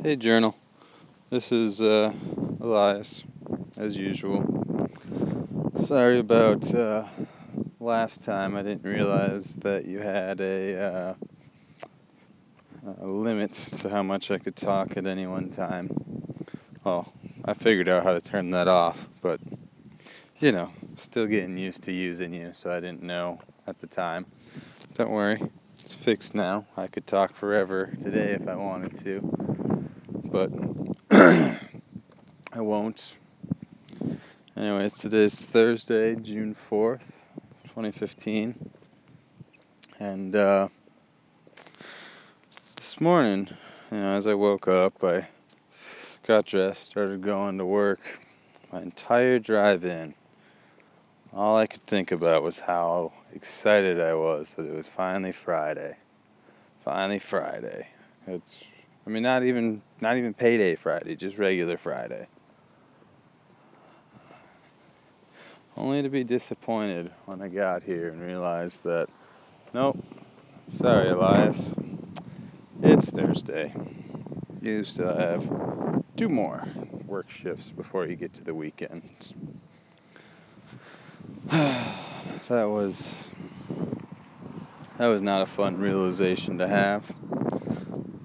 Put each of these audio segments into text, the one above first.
Hey, Journal. This is uh, Elias, as usual. Sorry about uh, last time. I didn't realize that you had a, uh, a limit to how much I could talk at any one time. Well, I figured out how to turn that off, but you know, still getting used to using you, so I didn't know at the time. Don't worry, it's fixed now. I could talk forever today if I wanted to but I won't. Anyways, today's Thursday, June 4th, 2015. And uh, this morning, you know, as I woke up, I got dressed, started going to work. My entire drive in, all I could think about was how excited I was that it was finally Friday. Finally Friday. It's I mean, not even not even payday Friday, just regular Friday. Only to be disappointed when I got here and realized that, nope, sorry, Elias, it's Thursday. You still have two more work shifts before you get to the weekend. that was that was not a fun realization to have.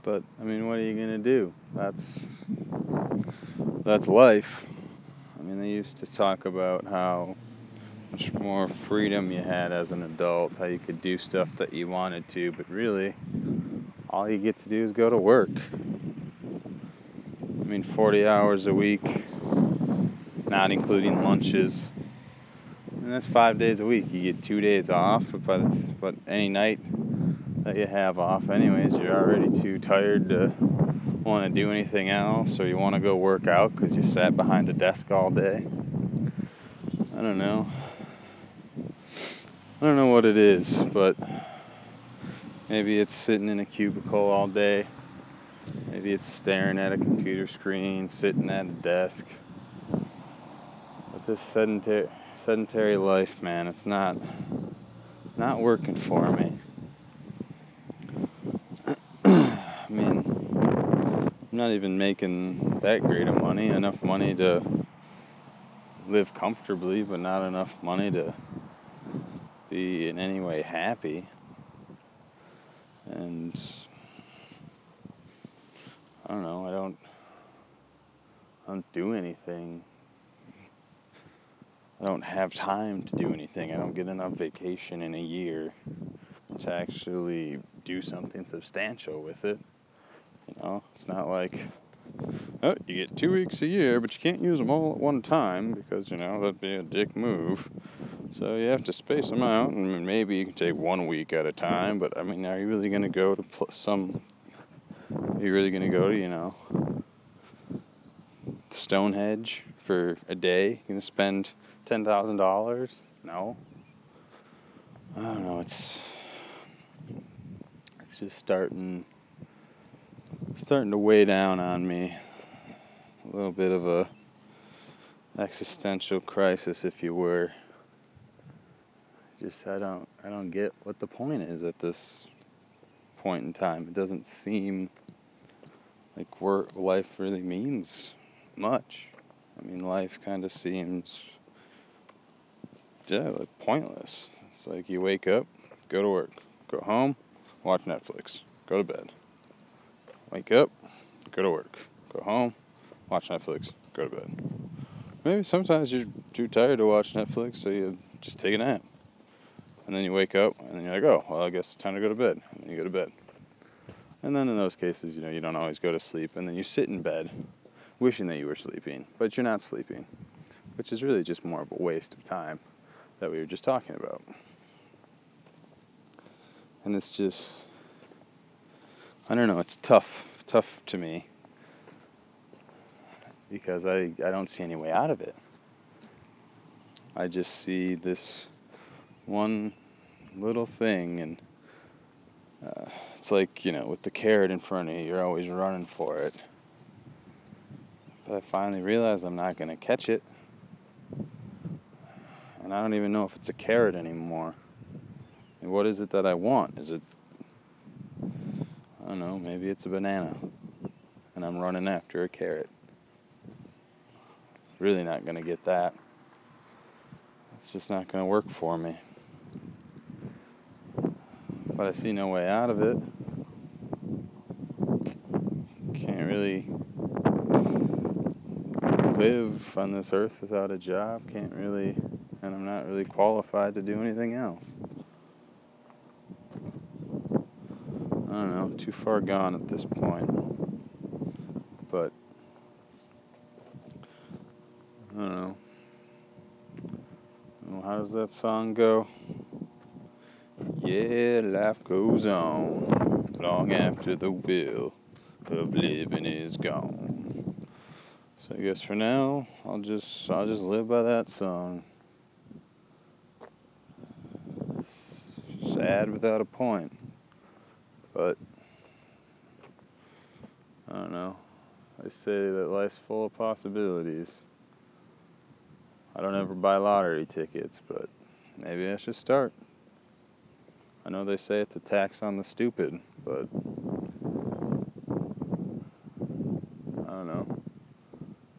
But I mean, what are you gonna do? That's that's life. I mean, they used to talk about how much more freedom you had as an adult, how you could do stuff that you wanted to, but really, all you get to do is go to work. I mean, 40 hours a week, not including lunches. And that's five days a week. You get two days off, but, but any night that you have off anyways. You're already too tired to want to do anything else or you want to go work out because you sat behind a desk all day. I don't know. I don't know what it is but maybe it's sitting in a cubicle all day. Maybe it's staring at a computer screen sitting at a desk. But this sedentary sedentary life man it's not not working for me I'm not even making that great of money, enough money to live comfortably, but not enough money to be in any way happy. And I don't know, I don't I don't do anything. I don't have time to do anything. I don't get enough vacation in a year to actually do something substantial with it. You know, it's not like, oh, you get two weeks a year, but you can't use them all at one time because, you know, that'd be a dick move. So you have to space them out, and maybe you can take one week at a time, but I mean, are you really going to go to pl- some, are you really going to go to, you know, Stonehenge for a day? You're going to spend $10,000? No. I don't know, it's, it's just starting starting to weigh down on me. A little bit of a existential crisis, if you were. Just I don't I don't get what the point is at this point in time. It doesn't seem like work life really means much. I mean, life kind of seems yeah, like pointless. It's like you wake up, go to work, go home, watch Netflix, go to bed. Wake up, go to work, go home, watch Netflix, go to bed. Maybe sometimes you're too tired to watch Netflix, so you just take a nap. And then you wake up, and then you're like, oh, well, I guess it's time to go to bed. And then you go to bed. And then in those cases, you know, you don't always go to sleep, and then you sit in bed wishing that you were sleeping, but you're not sleeping, which is really just more of a waste of time that we were just talking about. And it's just I don't know, it's tough, tough to me because I, I don't see any way out of it. I just see this one little thing, and uh, it's like, you know, with the carrot in front of you, you're always running for it. But I finally realized I'm not going to catch it. And I don't even know if it's a carrot anymore. And what is it that I want? Is it I don't know, maybe it's a banana. And I'm running after a carrot. Really not going to get that. It's just not going to work for me. But I see no way out of it. Can't really live on this earth without a job. Can't really, and I'm not really qualified to do anything else. Don't know, too far gone at this point. But, I don't know. Well, how does that song go? Yeah, life goes on long after the will of living is gone. So I guess for now, I'll just I'll just live by that song. Sad without a point. But I don't know. I say that life's full of possibilities. I don't ever buy lottery tickets, but maybe I should start. I know they say it's a tax on the stupid, but I don't know.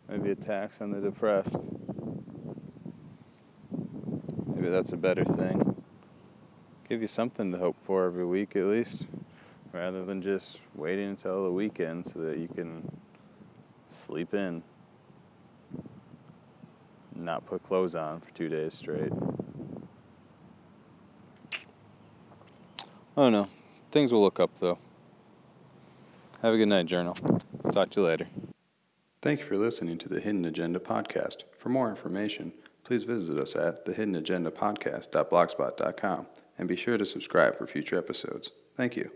Maybe a tax on the depressed. Maybe that's a better thing. Give you something to hope for every week at least, rather than just waiting until the weekend so that you can sleep in. Not put clothes on for two days straight. Oh no. Things will look up though. Have a good night, Journal. Talk to you later. Thank you for listening to the Hidden Agenda podcast. For more information, please visit us at thehiddenagendapodcast.blogspot.com and be sure to subscribe for future episodes. Thank you.